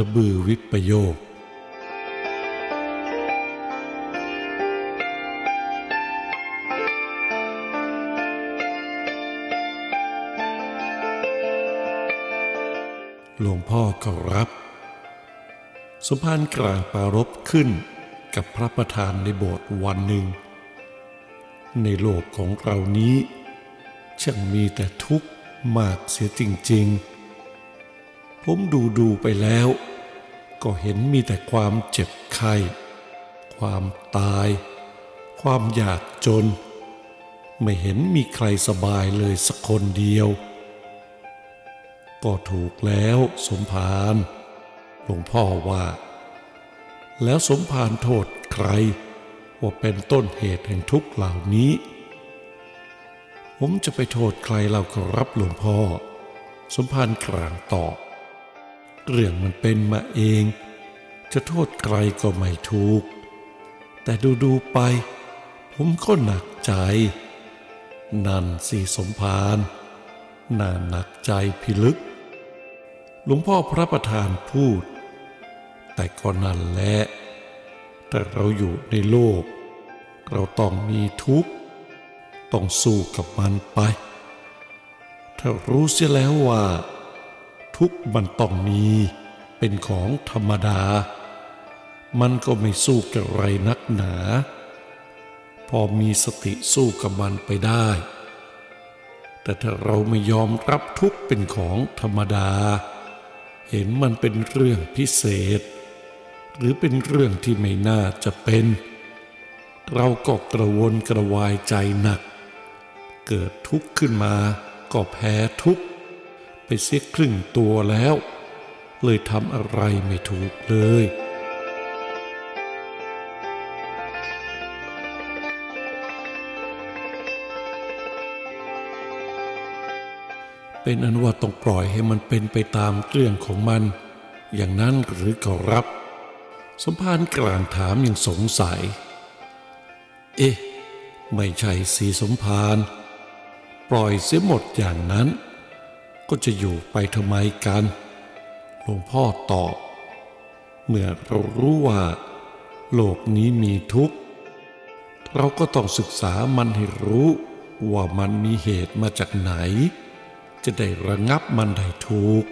ระบือวิปโยค หลวงพ่อก็รับ สมภารกลางปารบขึ้นกับพระประธานในโบสถ์วันหนึ่ง ในโลกของเรานี้ช่างมีแต่ทุกข์มากเสียจริง ๆ ผมดูดูไปแล้ว ก็เห็นมีแต่ความเจ็บไข้ ความตาย ความอยากจน ไม่เห็นมีใครสบายเลยสักคนเดียว ก็ถูกแล้วสมภารหลวงพ่อว่า แล้วสมภารโทษใคร ว่าเป็นต้นเหตุแห่งทุกข์เหล่านี้ ผมจะไปโทษใครเราก็รับหลวงพ่อ สมภารกลางตอบ เรื่องมันเป็นมาเอง จะโทษใครก็ไม่ถูก แต่ดูๆไป ผมก็หนักใจ นั่นสิสมภารน่าหนักใจพิลึก หลวงพ่อพระประธานพูด แต่ก็นั่นแหละแต่เราอยู่ในโลก เราต้องมีทุกข์ ต้องสู้กับมันไป ถ้ารู้เสียแล้วว่า ทุกมันต้องมีเป็นของธรรมดา มันก็ไม่สู้กับไรนักหนา พอมีสติสู้กับมันไปได้ แต่ถ้าเราไม่ยอมรับทุกเป็นของธรรมดา เห็นมันเป็นเรื่องพิเศษ หรือเป็นเรื่องที่ไม่น่าจะเป็น เราก็กระวนกระวายใจหนัก เกิดทุกข์ขึ้นมาก็แพ้ทุกข์ ไปเสียครึ่งตัวแล้ว เลยทำอะไรไม่ถูกเลย เป็นอันว่าต้องปล่อยให้มันเป็นไปตามเรื่องของมัน อย่างนั้นหรือก็รับ สมภารกลางถามอย่างสงสัย เอ๊ะ ไม่ใช่สีสมภารปล่อยเสียหมดอย่างนั้น ก็จะอยู่ไปทำไมกัน หลวงพ่อตอบ เมื่อเรารู้ว่า โลกนี้มีทุกข์ เราก็ต้องศึกษามันให้รู้ว่ามันมีเหตุมาจากไหน จะได้ระงับมันได้ถูก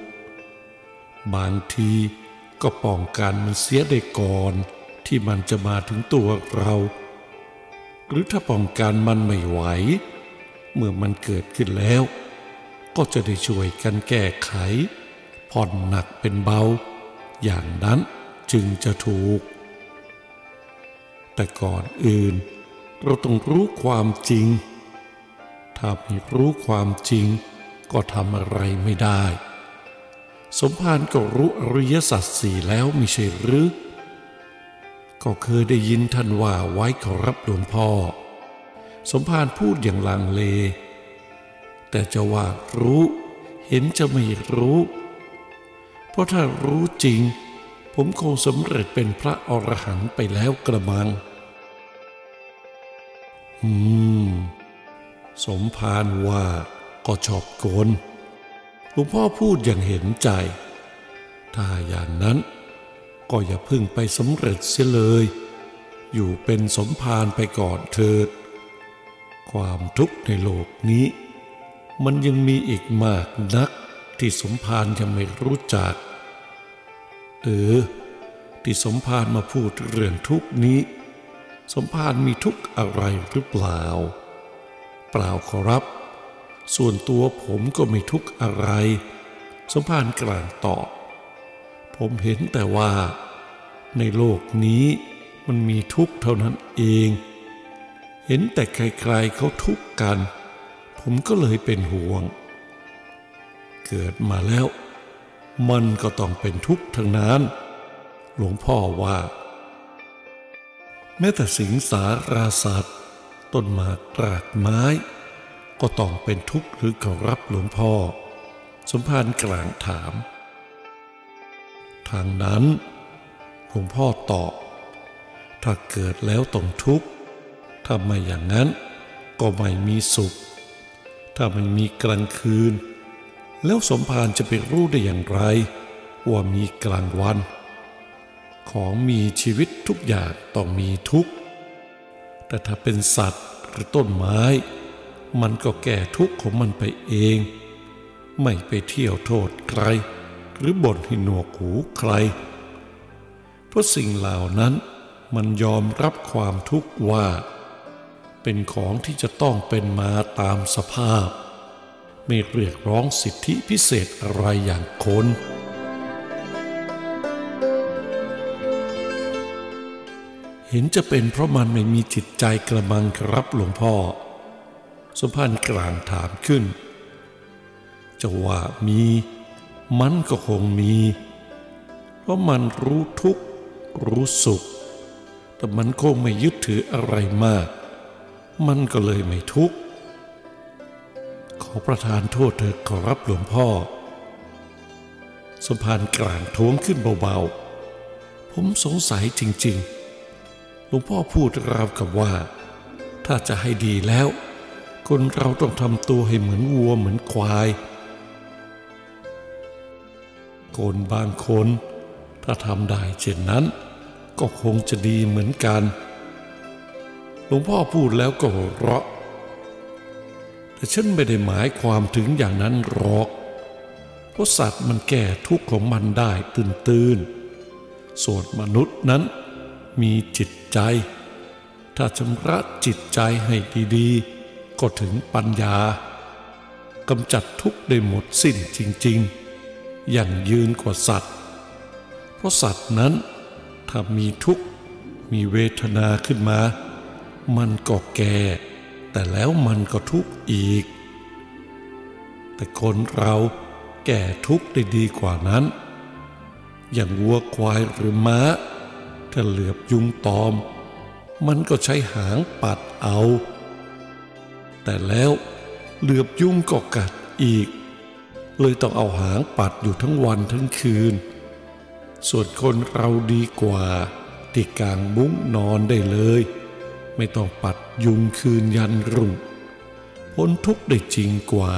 บางทีก็ป้องกันมันเสียได้ก่อน ที่มันจะมาถึงตัวเรา หรือถ้าป้องกันมันไม่ไหว เมื่อมันเกิดขึ้นแล้ว ก็จะได้ช่วยกันแก้ไข ผ่อนหนักเป็นเบา อย่างนั้นจึงจะถูก แต่ก่อนอื่น เราต้องรู้ความจริง ถ้าไม่รู้ความจริง ก็ทำอะไรไม่ได้ สมภารก็รู้อริยสัจสี่แล้วไม่ใช่หรือ ก็เคยได้ยินท่านว่าไว้ขอรับหลวงพ่อ สมภารพูดอย่างลังเล แต่จะว่ารู้ เห็นจะไม่รู้ เพราะถ้ารู้จริง ผมคงสำเร็จเป็นพระอรหันต์ไปแล้วกระมัง อืม สมภารว่าก็ชอบโกนหลวงพ่อพูดอย่างเห็นใจ ถ้าอย่างนั้นก็อย่าพึ่งไปสำเร็จเสียเลย อยู่เป็นสมภารไปก่อนเถิด ความทุกข์ในโลกนี้ มันยังมีอีกมากนักที่สมภารยังไม่รู้จัก เออ ที่สมภารมาพูดเรื่องทุกนี้ สมภารมีทุกอะไรหรือเปล่า เปล่าขอรับ ส่วนตัวผมก็ไม่ทุกอะไร สมภารกลางตอบ ผมเห็นแต่ว่า ในโลกนี้มันมีทุกเท่านั้นเอง เห็นแต่ใครๆเขาทุกกัน ผมก็เลยเป็นห่วง เกิดมาแล้ว มันก็ต้องเป็นทุกข์ทั้งนั้น หลวงพ่อว่า แม้แต่สิงสาราสัตว์ต้นหมากรากไม้ ก็ต้องเป็นทุกข์หรือเขารับหลวงพ่อ สมภารกลางถาม ทางนั้นหลวงพ่อตอบถ้าเกิดแล้วต้องทุกข์ถ้าไม่อย่างนั้นก็ไม่มีสุข ถ้าไม่มีกลางคืน แล้วสมภารจะไปรู้ได้อย่างไร ว่ามีกลางวัน ของมีชีวิตทุกอย่างต้องมีทุกข์ แต่ถ้าเป็นสัตว์หรือต้นไม้ มันก็แก้ทุกข์ของมันไปเอง ไม่ไปเที่ยวโทษใคร หรือบ่นให้หนวกหูใคร เพราะสิ่งเหล่านั้นมันยอมรับความทุกข์ว่า เป็นของที่จะต้องเป็นมาตามสภาพ ไม่เรียกร้องสิทธิพิเศษอะไรอย่างคนเห็นจะเป็นเพราะมันไม่มีจิตใจกระมังครับหลวงพ่อสมภารกลางถามขึ้น จะว่ามี มันก็คงมี เพราะมันรู้ทุกข์รู้สุข แต่มันคงไม่ยึดถืออะไรมาก มันก็เลยไม่ทุกข์ ขอประทานโทษเถิดขอรับหลวงพ่อสมภารกลางท้วงขึ้นเบาๆ ผมสงสัยจริงๆ หลวงพ่อพูดราวกับว่า ถ้าจะให้ดีแล้ว คนเราต้องทำตัวให้เหมือนวัวเหมือนควาย คนบางคน ถ้าทำได้เช่นนั้น ก็คงจะดีเหมือนกัน หลวงพ่อพูดแล้วก็หัวเราะ แต่ฉันไม่ได้หมายความถึงอย่างนั้นหรอก เพราะสัตว์มันแก้ทุกข์ของมันได้ตื่นๆส่วนมนุษย์นั้นมีจิตใจ ถ้าชำระจิตใจให้ดีๆ ก็ถึงปัญญากำจัดทุกข์ได้หมดสิ้นจริงๆ อย่างยืนกว่าสัตว์ เพราะสัตว์นั้นถ้ามีทุกข์มีเวทนาขึ้นมา มันก็แก่ แต่แล้วมันก็ทุกข์อีก แต่คนเราแก่ทุกข์ได้ดีกว่านั้น อย่างวัวควายหรือม้า ถ้าเหลือบยุงตอม มันก็ใช้หางปัดเอา แต่แล้วเหลือบยุงก็กัดอีก เลยต้องเอาหางปัดอยู่ทั้งวันทั้งคืน ส่วนคนเราดีกว่า ที่กลางมุ้งนอนได้เลย ไม่ต้องปัดยุงคืนยันรุ่งพ้นทุกข์ได้จริงกว่า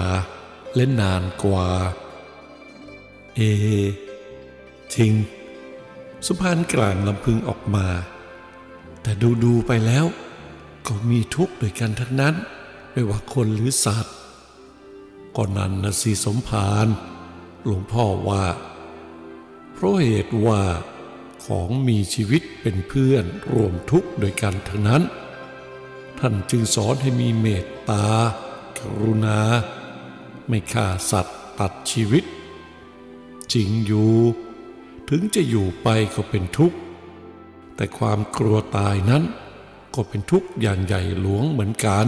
และนานกว่า เอจริง สุภานกลางลำพึงออกมา แต่ดูดูๆไปแล้ว ก็มีทุกข์ด้วยกันทั้งนั้น ไม่ว่าคนหรือสัตว์ก็นั่นนะสิสมภารหลวงพ่อว่า เพราะเหตุว่าของมีชีวิตเป็นเพื่อนรวมทุกข์ด้วยกันทั้งนั้น ท่านจึงสอนให้มีเมตตา กรุณา ไม่ฆ่าสัตว์ตัดชีวิต จริงอยู่ ถึงจะอยู่ไปก็เป็นทุกข์ แต่ความกลัวตายนั้นก็เป็นทุกข์อย่างใหญ่หลวงเหมือนกัน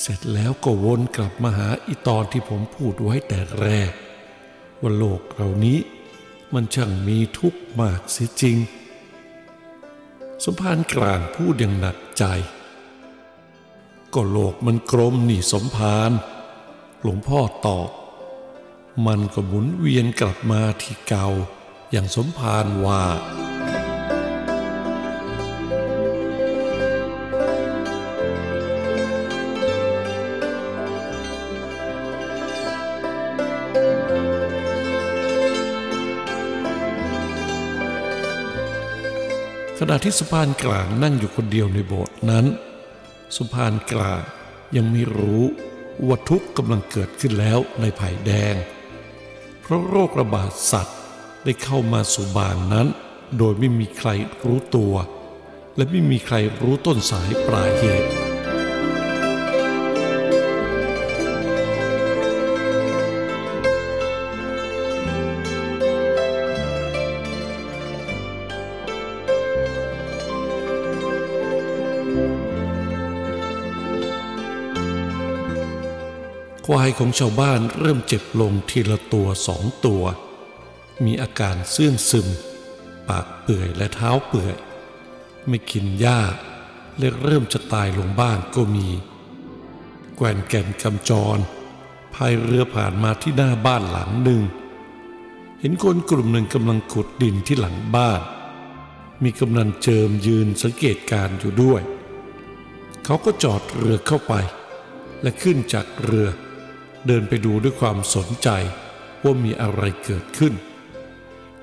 เสร็จแล้วก็วนกลับมาหาอีตอนที่ผมพูดไว้แต่แรก ว่าโลกเรานี้มันช่างมีทุกข์มากเสียจริง สมภารกลางพูดอย่างหนักใจ ก็โลกมันกลมนี่สมภารหลวงพ่อตอบ มันก็หมุนเวียนกลับมาที่เก่าอย่างสมภารว่า ณะที่สุภานกลางนั่งอยู่คนเดียวในโบสถ์นั้น สุภานกลางยังไม่รู้ว่าทุกข์กำลังเกิดขึ้นแล้วในไผ่แดง เพราะโรคระบาดสัตว์ได้เข้ามาสู่บ้านนั้น โดยไม่มีใครรู้ตัว และไม่มีใครรู้ต้นสายปลายเหตุ ของชาวบ้านเริ่มเจ็บลงทีละตัวสองตัว มีอาการเสื่องซึม ปากเปื่อยและเท้าเปื่อย ไม่กินหญ้าและเริ่มจะตายลงบ้างก็มี แกว่นแก่นกำจรพายเรือผ่านมาที่หน้าบ้านหลังหนึ่ง เห็นคนกลุ่มหนึ่งกำลังขุดดินที่หลังบ้าน มีกำนันเจิมยืนสังเกตการอยู่ด้วย เขาก็จอดเรือเข้าไป และขึ้นจากเรือ เดินไปดูด้วยความสนใจว่ามีอะไรเกิดขึ้น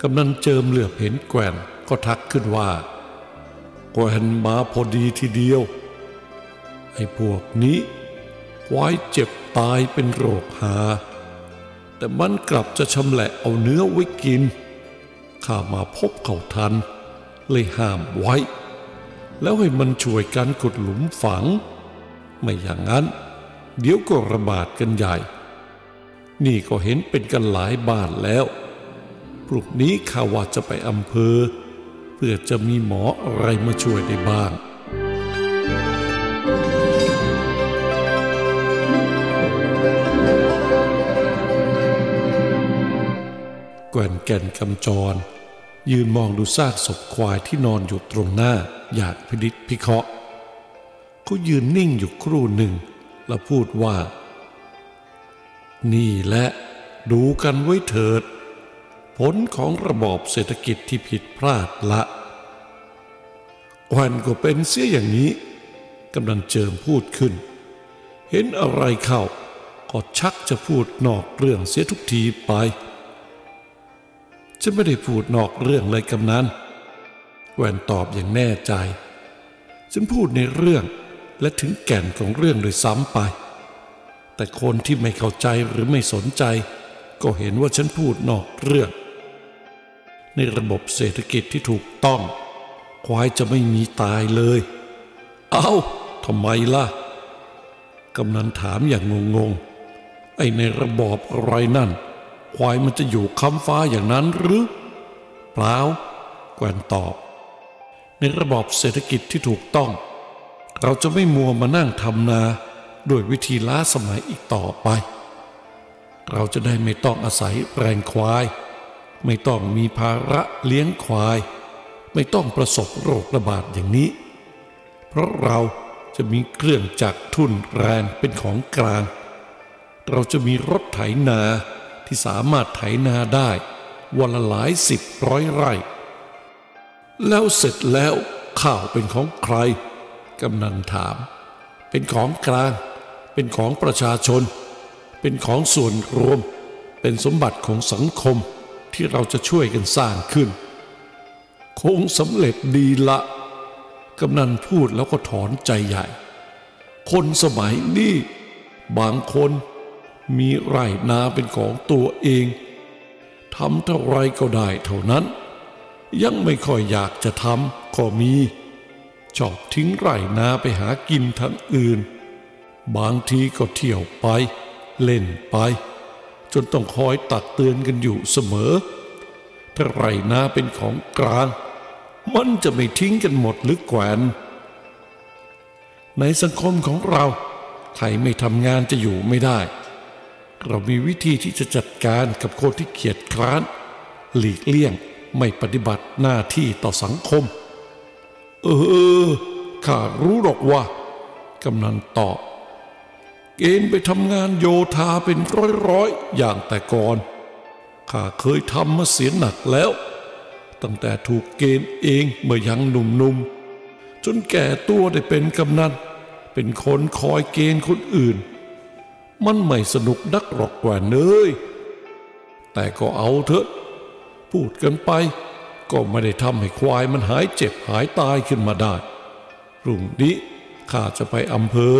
กำนันเจิมเหลือบเห็นแกวนก็ทักขึ้นว่า แกวนมาพอดีทีเดียว ไอ้พวกนี้ควายเจ็บตายเป็นโรคหา แต่มันกลับจะชำแหละเอาเนื้อไว้กิน ข้ามาพบเขาทัน เลยห้ามไว้ แล้วให้มันช่วยกันขุดหลุมฝัง ไม่อย่างนั้น เดี๋ยวก็ระบาดกันใหญ่ นี่ก็เห็นเป็นกันหลายบ้านแล้วพรุ่งนี้ข้าว่าจะไปอำเภอ เพื่อจะมีหมออะไรมาช่วยได้บ้างแก่นแก่นกำจร ยืนมองดูซากศพควายที่นอนอยู่ตรงหน้า อยางพินิจพิเคราะห์เขายืนนิ่งอยู่ครู่หนึ่ง แล้วพูดว่า นี่แหละดูกันไว้เถิด ผลของระบอบเศรษฐกิจที่ผิดพลาดละวันก็เป็นเสียอย่างนี้กำลังเจิมพูดขึ้น เห็นอะไรเข้าก็ชักจะพูดนอกเรื่องเสียทุกทีไปฉันไม่ได้พูดนอกเรื่องเลยกำนันแวนตอบอย่างแน่ใจ ฉันพูดในเรื่อง และถึงแก่นของเรื่องโดยซ้ำไป แต่คนที่ไม่เข้าใจหรือไม่สนใจ ก็เห็นว่าฉันพูดนอกเรื่อง ในระบบเศรษฐกิจที่ถูกต้อง ควายจะไม่มีตายเลย เอา้าทำไมล่ะ กำนันถามอย่างงงๆ ไอในระบอบอะไรนั่น ควายมันจะอยู่ค้ำฟ้าอย่างนั้นหรือ เปล่า แกวนตอบ ในระบอบเศรษฐกิจที่ถูกต้อง เราจะไม่มัวมานั่งทำนาด้วยวิธีล้าสมัยอีกต่อไป เราจะได้ไม่ต้องอาศัยแรงควาย ไม่ต้องมีภาระเลี้ยงควาย ไม่ต้องประสบโรคระบาดอย่างนี้ เพราะเราจะมีเครื่องจักรทุ่นแรงเป็นของกลาง เราจะมีรถไถนาที่สามารถไถนาได้วันละหลายสิบร้อยไร่ แล้วเสร็จแล้วข้าวเป็นของใคร กำนันถาม เป็นของกลาง เป็นของประชาชน เป็นของส่วนรวม เป็นสมบัติของสังคมที่เราจะช่วยกันสร้างขึ้น คงสำเร็จดีละกำนันพูดแล้วก็ถอนใจใหญ่ คนสมัยนี้บางคนมีไร่นาเป็นของตัวเองทำเท่าไรก็ได้เท่านั้น ยังไม่ค่อยอยากจะทำก็มี ชอบทิ้งไร่นาไปหากินทางอื่น บางทีก็เที่ยวไป เล่นไป จนต้องคอยตักเตือนกันอยู่เสมอ ถ้าไร่นาเป็นของกลาง มันจะไม่ทิ้งกันหมดหรือแกวนในสังคมของเราใครไม่ทำงานจะอยู่ไม่ได้ เรามีวิธีที่จะจัดการกับคนที่เกียจคร้าน หลีกเลี่ยงไม่ปฏิบัติหน้าที่ต่อสังคม เออ ข้ารู้หรอกว่ากำนันตอบ เกณฑ์ไปทำงานโยธาเป็นร้อยๆ อย่างแต่ก่อน ข้าเคยทำมาเสียหนักแล้ว ตั้งแต่ถูกเกณฑ์เองเมื่อยังหนุ่มๆ จนแก่ตัวได้เป็นกำนัน เป็นคนคอยเกณฑ์คนอื่น มันไม่สนุกนักหรอกกว่าเนยแต่ก็เอาเถอะ พูดกันไป ก็ไม่ได้ทำให้ควายมันหายเจ็บหายตายขึ้นมาได้รุ่งนี้ข้าจะไปอำเภอ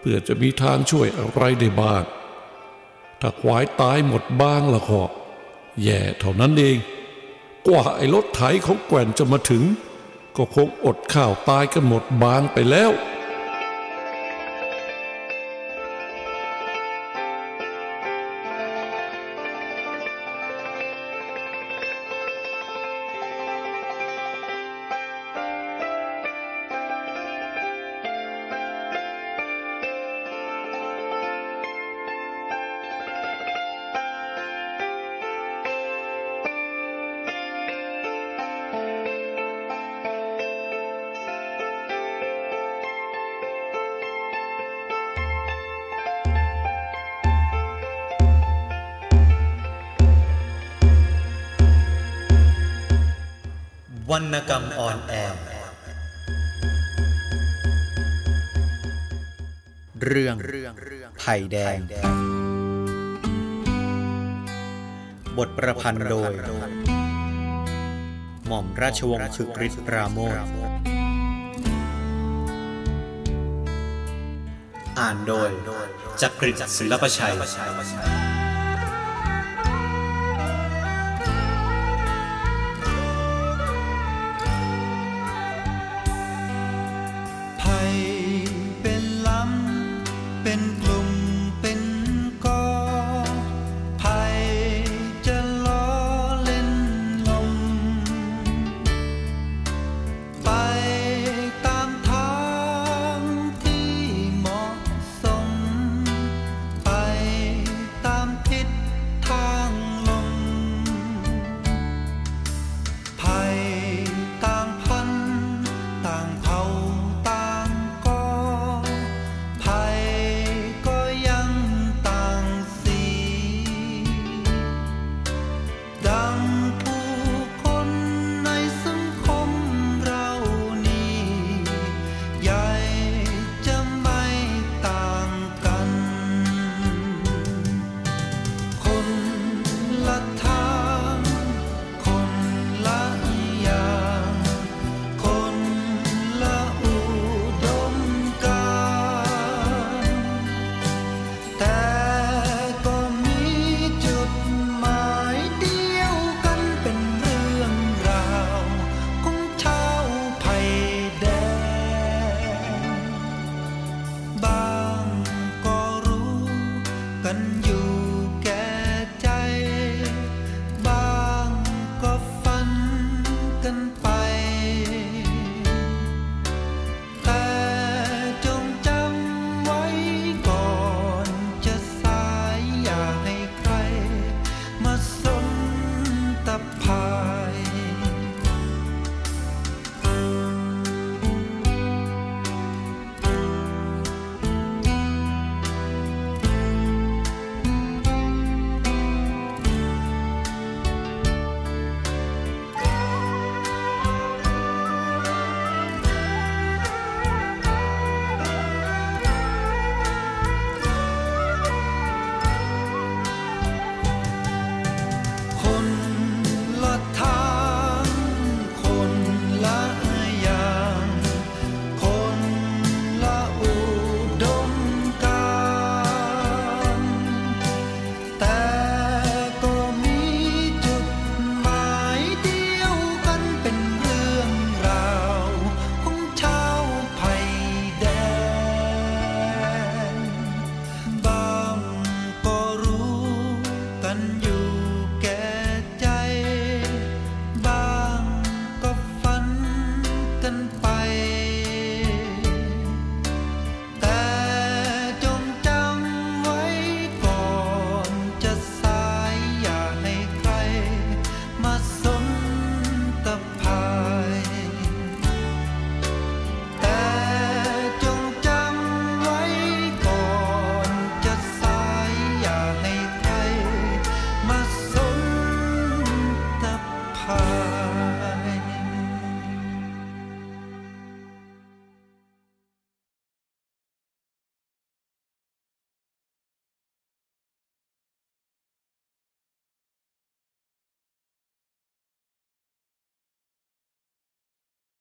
เพื่อจะมีทางช่วยอะไรได้บ้าง ถ้าควายตายหมดบ้างละก็แย่เท่านั้นเอง กว่าไอ้รถไถของแกว่นจะมาถึง ก็คงอดข้าวตายกันหมดบางไปแล้ว วรรณกรรมออนแอร์เรื่องไผ่แดง บทประพันธ์โดย หม่อมราชวงศ์คึกฤทธิ์ปราโมทอ่านโดยจักริดศิลปชัย